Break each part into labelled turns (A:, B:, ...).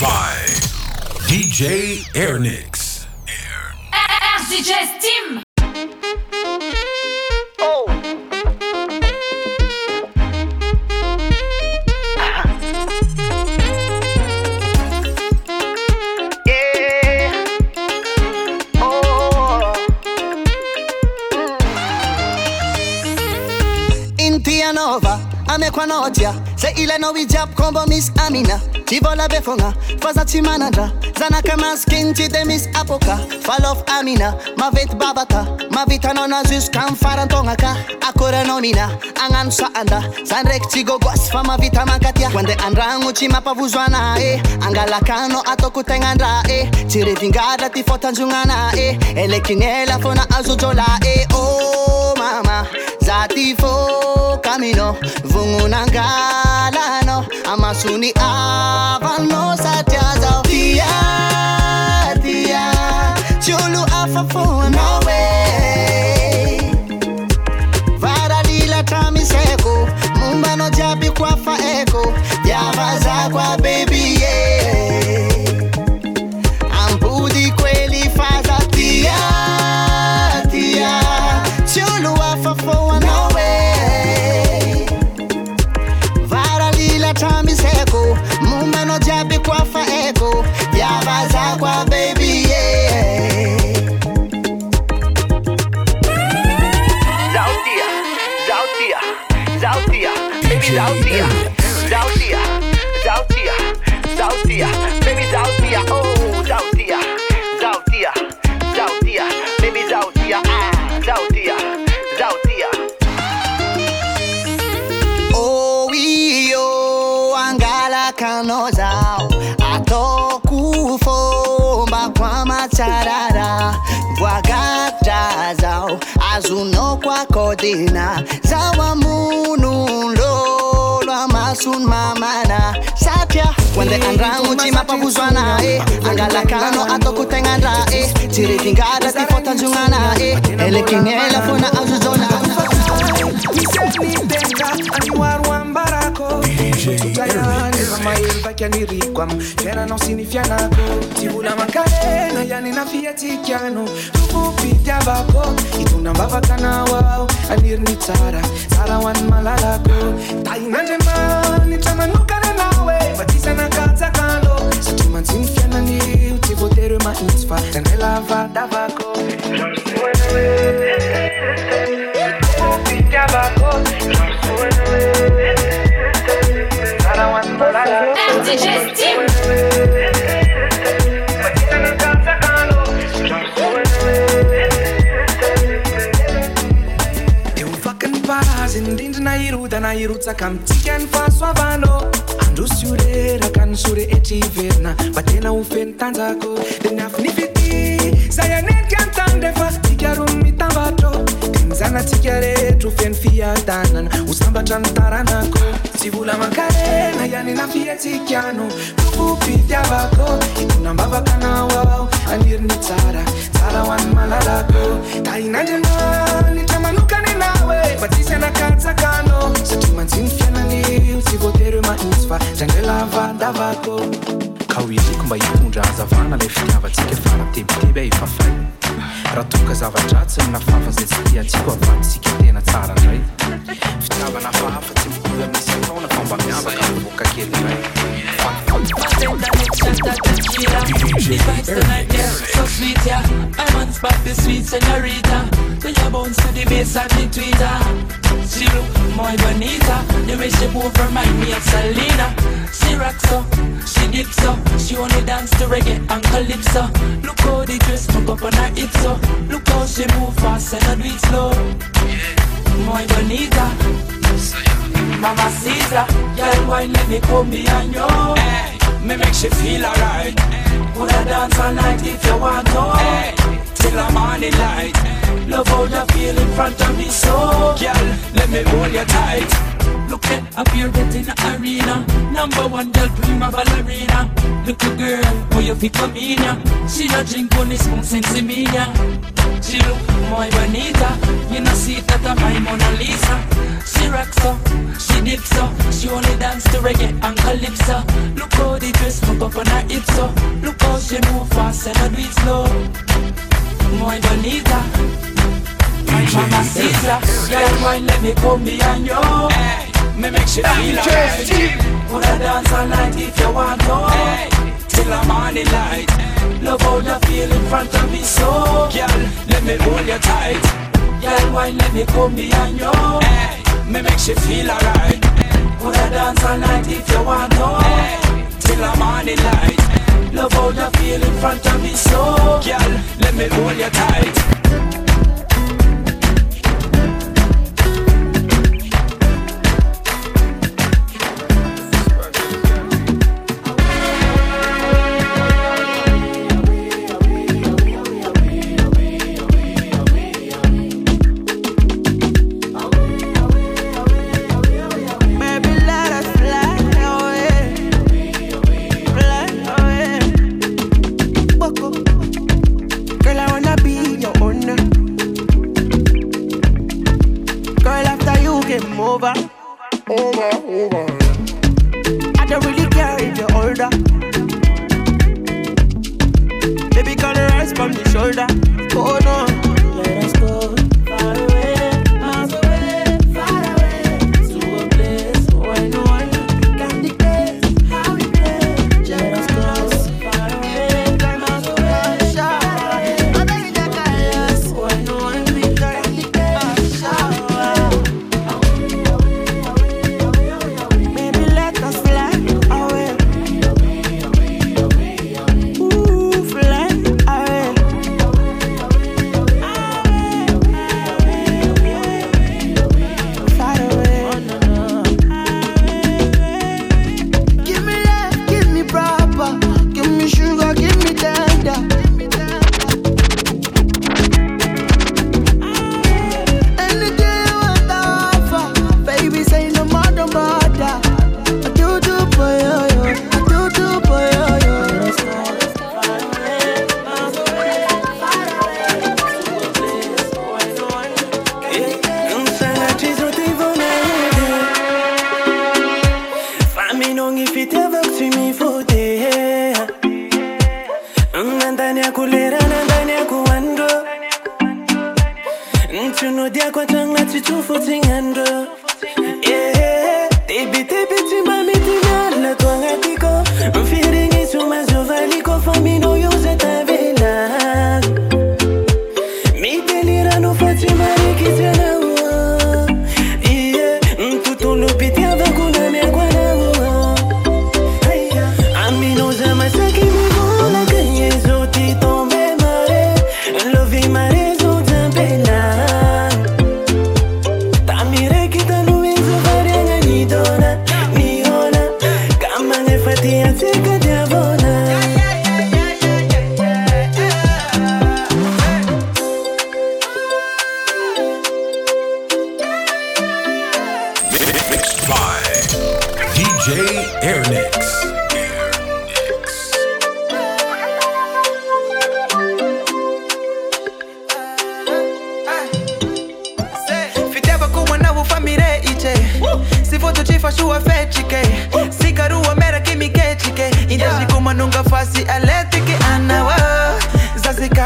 A: by DJ Airnix.
B: RDJ Steam.
C: tiako anao dia zay ilainao ijiaby kombo misy amina. Ty vola be fogna fa za tsy manandra. Zanaka masikiny tsy de misy apoka. Falof amina mavety babaka mavitanao na juska am farantogna ka. Akoranao mina agnano saanda. Za ndraiky tsy gogoasy fa mavita mankatia koande andragno tsy mampavozoana e angalakanao ataoko tegnandra e tsy revingadra ty fotanjognana e elekinela fona azojola e oh, ô mama. Zati fo camino Vungunangalano Amasuni avano satyazo Tia, tia Chulu afafo no way Varalila tramiseko Mumbano jabi kwa faeko Javaza kwa baby. yeah
A: Airnix.
D: Zautia, Zautia, Zautia, baby Zautia, oh Zautia, Zautia, Zautia, baby Zautia, ah Zautia, Zautia.
C: Oh iyo angala kanozao. Atokufomba kwa macharara bwagatazao azuno kwa kodina zawa munulolo sony mamana satria hoandeha andragno tsy mampahozoana e angalakanao ataoko tegnandra e tsy retingara ty fatanjognana e elekignela fona azozona
E: maelvakaniriko am fiainanao sy ny fianako tsy vola mankarena iany nafiatsikiano rofopitiavako itonambavakanaoao aniriny tsara tsara ho an'ny malalako tain'andriamanitra manokana anaoe mbatisana-katsakano satria manjiny fiainany ho tsy voatereo mahitsy fa
B: zandray lavadavako
E: Just nairuda nairutsaka mtikani faswavano andosyurera kanishure etiverna vatena ufeni tanzako denafnifiti zanatsika rehetro feny fiatanana hosambatra ny taranako tsy vola mankarena ianina fiatsikano fopitiavako itonambavakanao ao aniriny tsara. Tsara ho an'ny malalako. Tahinandrina nitra manokany anao e fa tsisy anakatsakano. Satria mantsiny
F: fiainanio tsy voateryo mahitsy fa zandraylava davako ka ho iriko mba hitondra hazavana lay fitiavantsika faratebiteby efafay raha toka zavatratsy ny nafafaza tsy tiatsiko avanysika tena tsara ndray fitiavana fahafa tsy mitovy amin'isy taona fa mba miavaka mivoaka kely iray
A: yeah,
G: So sweet, yeah. I'm on spot, the sweet senorita. When you bounce to the bass and the tweeter. She look more bonita. The way she move remind me of Selena. She rocks so, she dips so. She only dance to reggae and calypso. Look how the dress look up on her hips so. Look how she move fast and I do it slow. Muy bonita. Mama Caesar, girl, why let me come behind you? Hey, me make she feel alright. I dance all night if you want to? Hey, till the morning light. Love how you feel in front of me, so girl, let me hold you tight. Look at here getting the arena. Number one girl, prima ballerina. Little girl, who you fit come in ya? She not drink only spoon sense me. She look my bonita. You know see that I'm my Mona Lisa. She rocks so, she dips so. She only dance to reggae and calypso. Look how the
H: dress fuck up on her hips so Look how she move fast and I do it slow Muy bonita My mama Caesar Girl, why let me come behind you hey, Me make she feel alright Put her dance all night if you want to hey, Till the morning light Love how you feel in front of me so Girl, let me hold you tight Girl, why let me come behind you hey, Me make she feel alright Put her dance all night if you want to hey, Till the morning light Love how you feel in front of me so Girl, let me hold you tight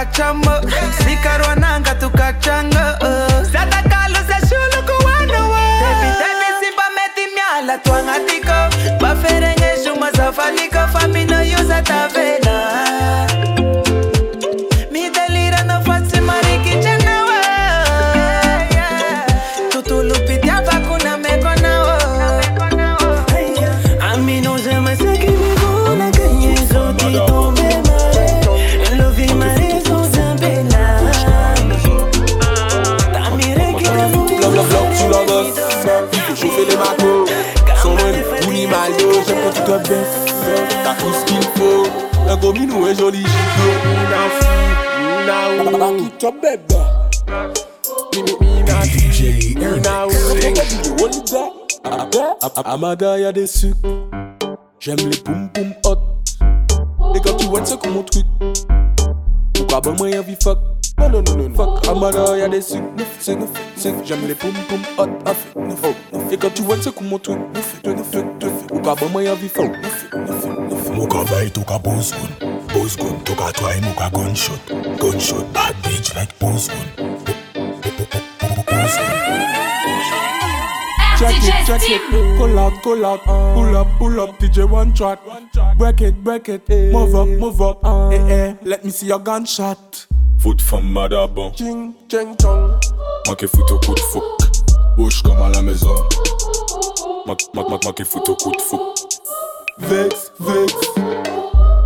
E: zazikachamo sikarwa nanga tukachango zatakalo uh. zeshulu kuwanowo tevitevi uh. simbameti myala twangatiko. Baferengeshuma zafaliko famino yuza
I: there. Ah, ah, Amada, y'a des sucres. J'aime les poum poum hot. Et quand tu vois, c'est comme mon truc. Pourquoi y'a vie fuck? Non, non, non, non, fuck. Amada, y'a des sucres. C'est c'est J'aime les poum poum hot. Et quand tu vois, c'est comme mon truc. Pourquoi moi y'a vie fuck? Neuf, neuf, neuf.
A: ka bite, ou ka buzz gun Buzz gun, tou ka twine, ou ka gunshot. Gunshot, bad bitch like buzz gun Buzz gun
I: Check it, check it, pull out, pull out, pull up, pull up, DJ one track. Break it, break it, move up, move up, eh eh. Let me see your gunshot.
J: Foot femme madabon
I: Ching, ching, chong.
J: Manqué foot au coup de fou Bouche comme à la maison Manqué foot au coup de fou
I: Vex, vex.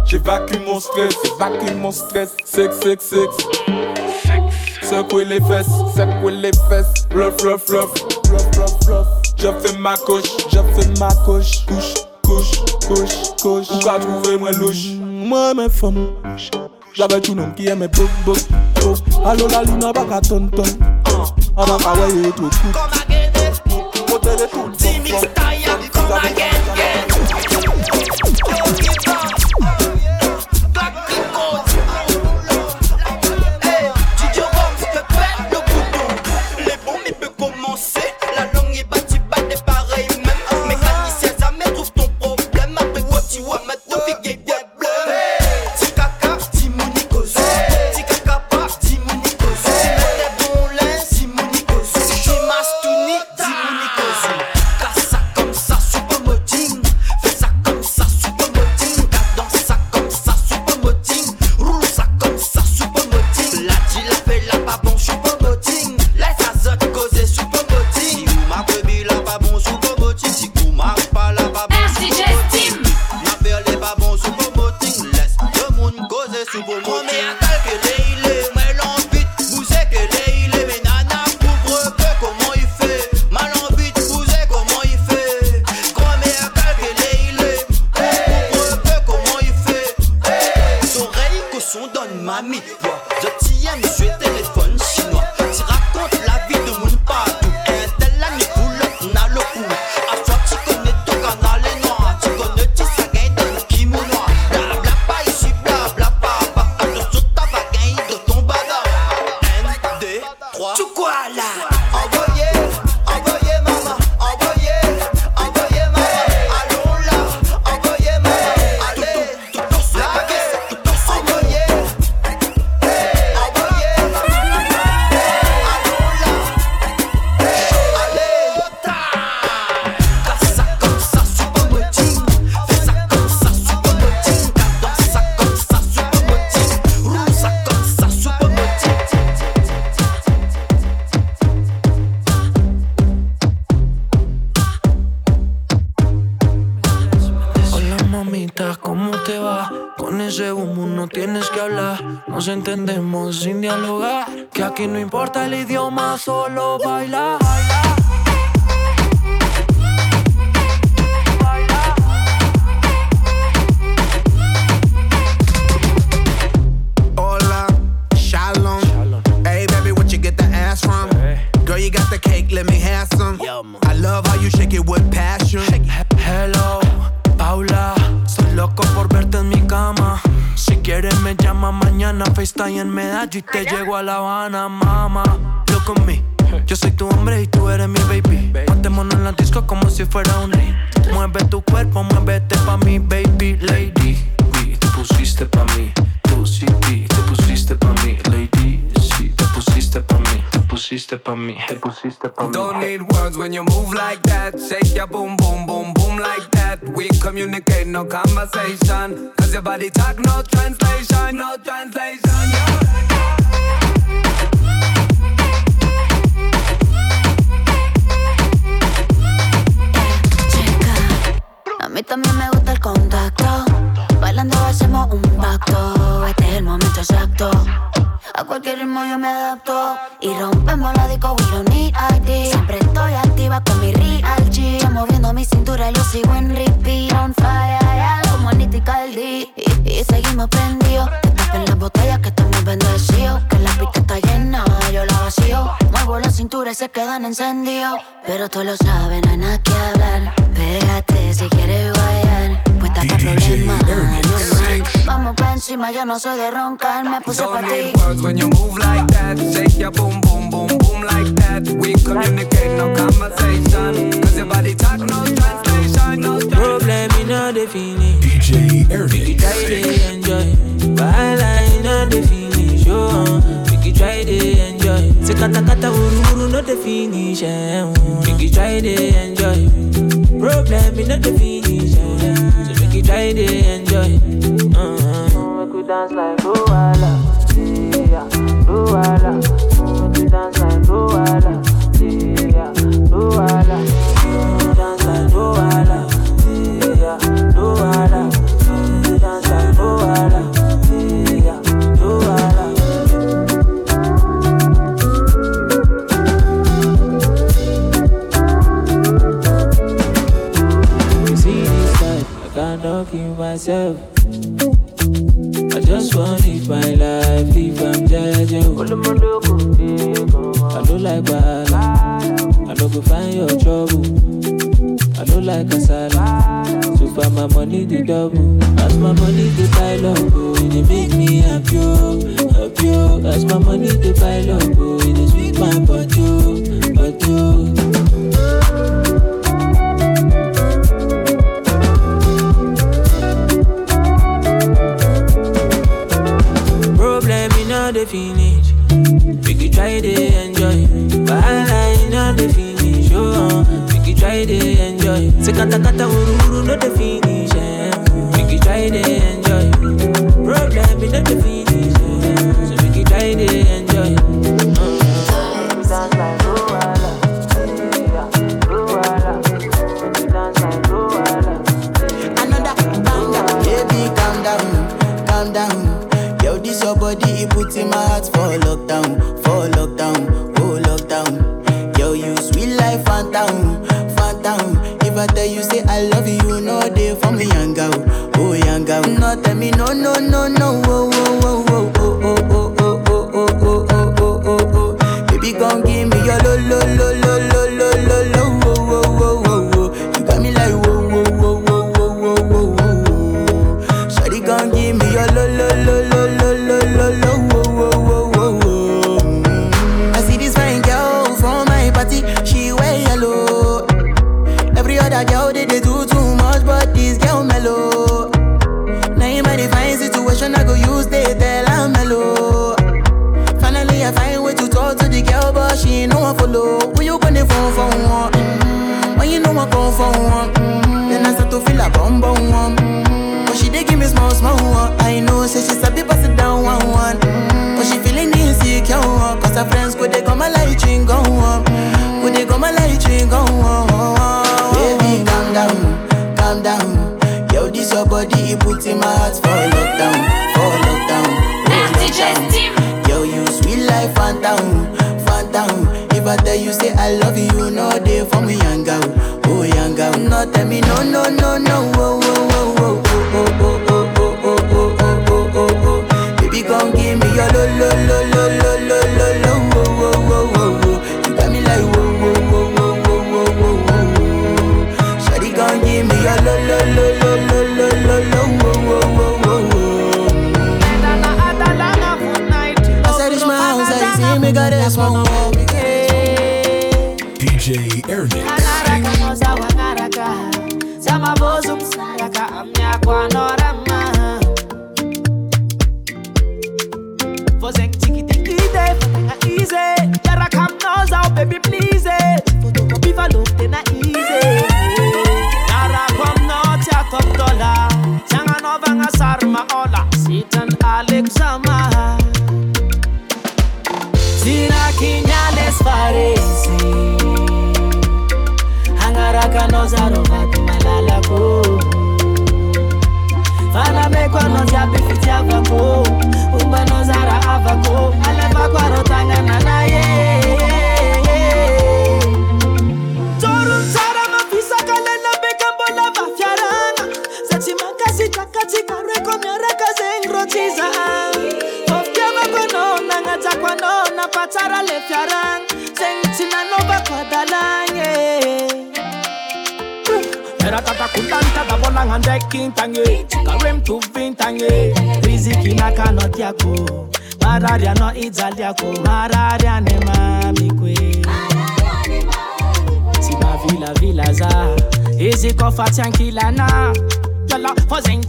I: J'évacue mon stress, j'évacue mon stress. Sex, sex, sex. Secouer les fesses, secouer les fesses. Fluff, fluff, fluff, fluff, fluff, fluff. Je fais ma couche, je fais ma couche. Couche, couche, couche, couche. Ou ka trouver moi louche? Moi, mes femmes. J'avais tout nom qui aimait bouk, bouk, bouk. Allo la luna baka ton ton. Avant ka weye tout coup. Côté de tout. Timix taille, come again,
K: Les mamie, toi, je
L: t'aime, je suis Nos entendemos sin dialogar. Que aquí no importa el idioma, solo baila. Mañana, FaceTime en Medallo y te llego a La Habana, mama. Look at me. Yo soy tu hombre y tú eres mi baby. Montémonos en la disco como si fuera un rey. Mueve tu cuerpo, muévete pa' mi baby lady. Oui, te pusiste pa' mí. Tú sí, sí, te pusiste pa' mí, lady. Sí, te pusiste pa' mí, te pusiste pa' mí, te pusiste pa' mí.
M: Don't need words when you move like that. Shake your boom, boom, boom. We communicate, no conversation. Cause your body talk, no translation, no translation. Yeah.
N: A mí también me gusta el contacto. Bailando hacemos un pacto. Este es el momento exacto. A cualquier ritmo yo me adapto. Y rompemos la disco, we don't need ID. Siempre estoy activa con mi real G. Moviendo mi cintura y lo sigo en. Prendidos. Destapen las botellas que estamos bendecidos. Que la pista está llena, yo la vacío. Muevo la cintura y se quedan encendidos. Pero tú lo sabes, no hay nada que hablar. Pégate si quieres guayar. Puesta para problemas. Vamos pa' encima, yo no soy de roncar. Me puse pa'
M: Don't
N: ti.
M: need words when you move like that. Shake your boom, boom, boom, boom like that. We communicate, no conversation. Cause your body talk, no translation, no translation.
L: Problem in
O: know the finish.
A: DJ
O: Make you try to enjoy. While I know the finish, oh. Make you try to enjoy. Say kata kata uru uru no the finish, oh. Make you try to enjoy. Problem in not the finish. So make you try to enjoy. Uh-huh. Make we dance like Luala, yeah, Luala. Make we dance like Luala, myself. I just want to live my life, live I'm judging. I don't like bala, I don't go find your trouble. I don't like kasala, so far my money the double. As my money the pile up, oh,
P: lockdown, for lockdown, oh lockdown. Yo, you sweet life, phantom, phantom. If I tell you say I love you, know they for me young girl, oh young girl. No tell me no, no, no, no, oh, oh, oh, one. When you gonna phone for one? Mm-hmm. When you know I come for one? Mm-hmm. Then I start to feel a bum bum one. Mm-hmm. But she dey give me small small one. I know, say she sabi pass it down one one. Mm-hmm. But she feeling insecure one. Cause her friends go they come my light ring go on. Go they come my light ring go on. Baby, calm down, calm down. Yo, this your body, it puts in my heart for lockdown, for lockdown.
B: DJ Steam.
P: Yo, you sweet life, phantom, phantom. Tell you say I love you, know they for me young oh young girl. No tell me no, no, no, no, oh, oh, oh, oh, oh, oh, oh, oh, oh, oh, oh, oh, oh, oh. Baby, gon' give me your lo, lo, lo, lo, lo, lo, lo, lo, oh, oh, oh, oh, oh. You got me like whoa, whoa, whoa, whoa, whoa, whoa, whoa, whoa. Shawty gon' give me your lo, lo,
Q: avako ombanao zara avako alavako arao tagnananaye torosara mafisaka lena beka mbola vafiarana za tsy mankasitrakatsikaroeko miaraka zegny ro tsy zaha fafiavako anao nagnajako anao napatsara le fiarana. Zegny tsy nanaovako adalagny eh.
R: Mera tata kutanta da bola ngande kintange Karem tu vintange Riziki na kanoti yako Mararia no izali yako Mararia ne mami kwe Sina vila vila za Izi kofa tiankilana Jala hozen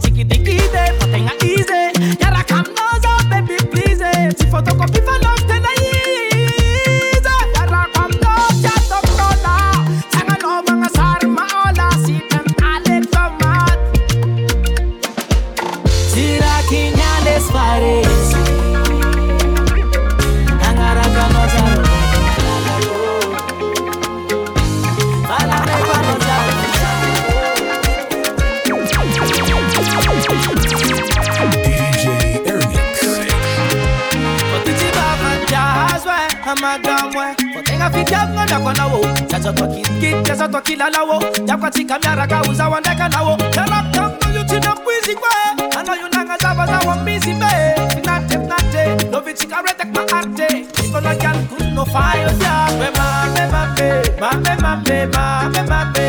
R: na jan kuno fayo ya We mame mame, mame mame, mame mame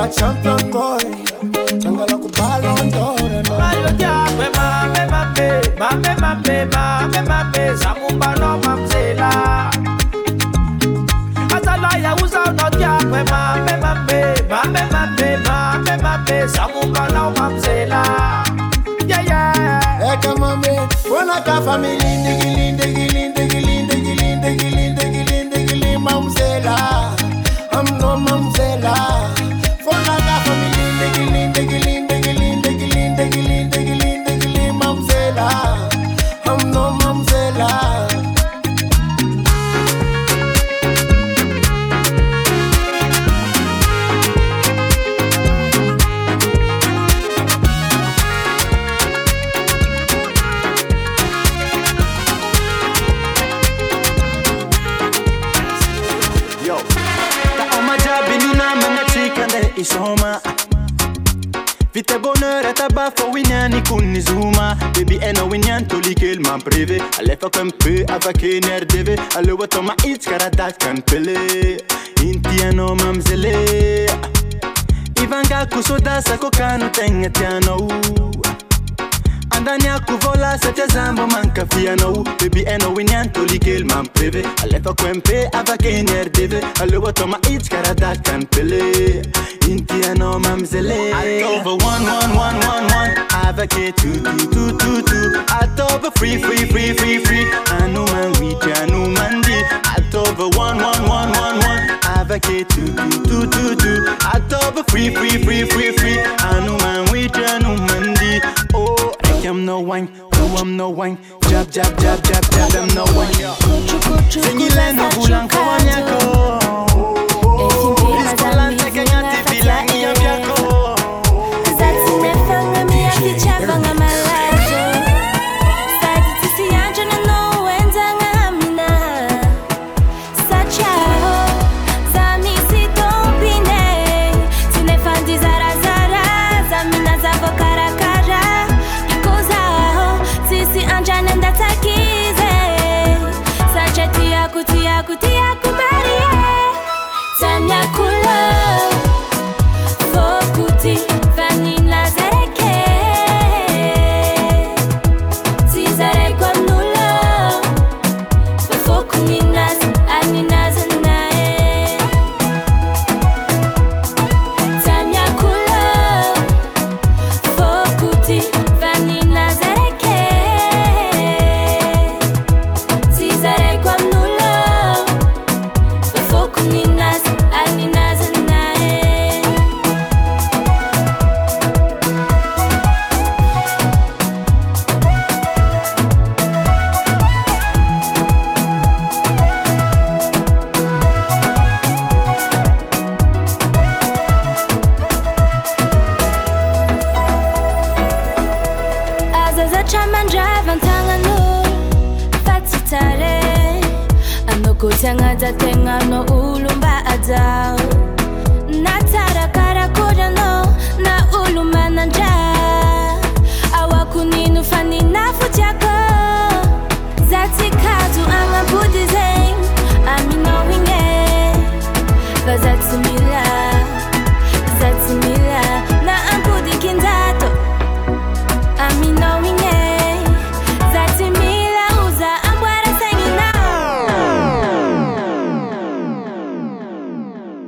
S: Sa champion boy Tangala ku balon d'or
R: Mayo ya We mame mame, mame mame, mame mame Zamu bano mamzela Azala ya uza unotia We mame mame, mame mame, mame mame Zamu bano mamzela Yeah yeah
S: Eka mame Wana ka family Ndigi
T: Vite bonheur et tabac for winyani kuni zuma Baby eno winyan toli kel man privé. Alefa kan pe avake ner deve Ale wato ma iets karadat kan pele Inti ano mamzele Ivanga kusoda sako kanu tenga tiano Andani a kuvola sete zambo manka fiano Baby eno winyan toli kel man privé Alefa kwempe avake ner deve. Ale wato ma iets karadat kan pele. Inti ano mamzele Over one one one one one. Avake two two two two two Atoba free free free free free. Anu man witi anu mandi Atoba one one one one one. Avake two two two two two Atoba free free free free free. Anu man No wine. Oh I'm no wine? Jab jab jab jab jab I'm no wine. No kawanyako Biskolante tare anao koa tsy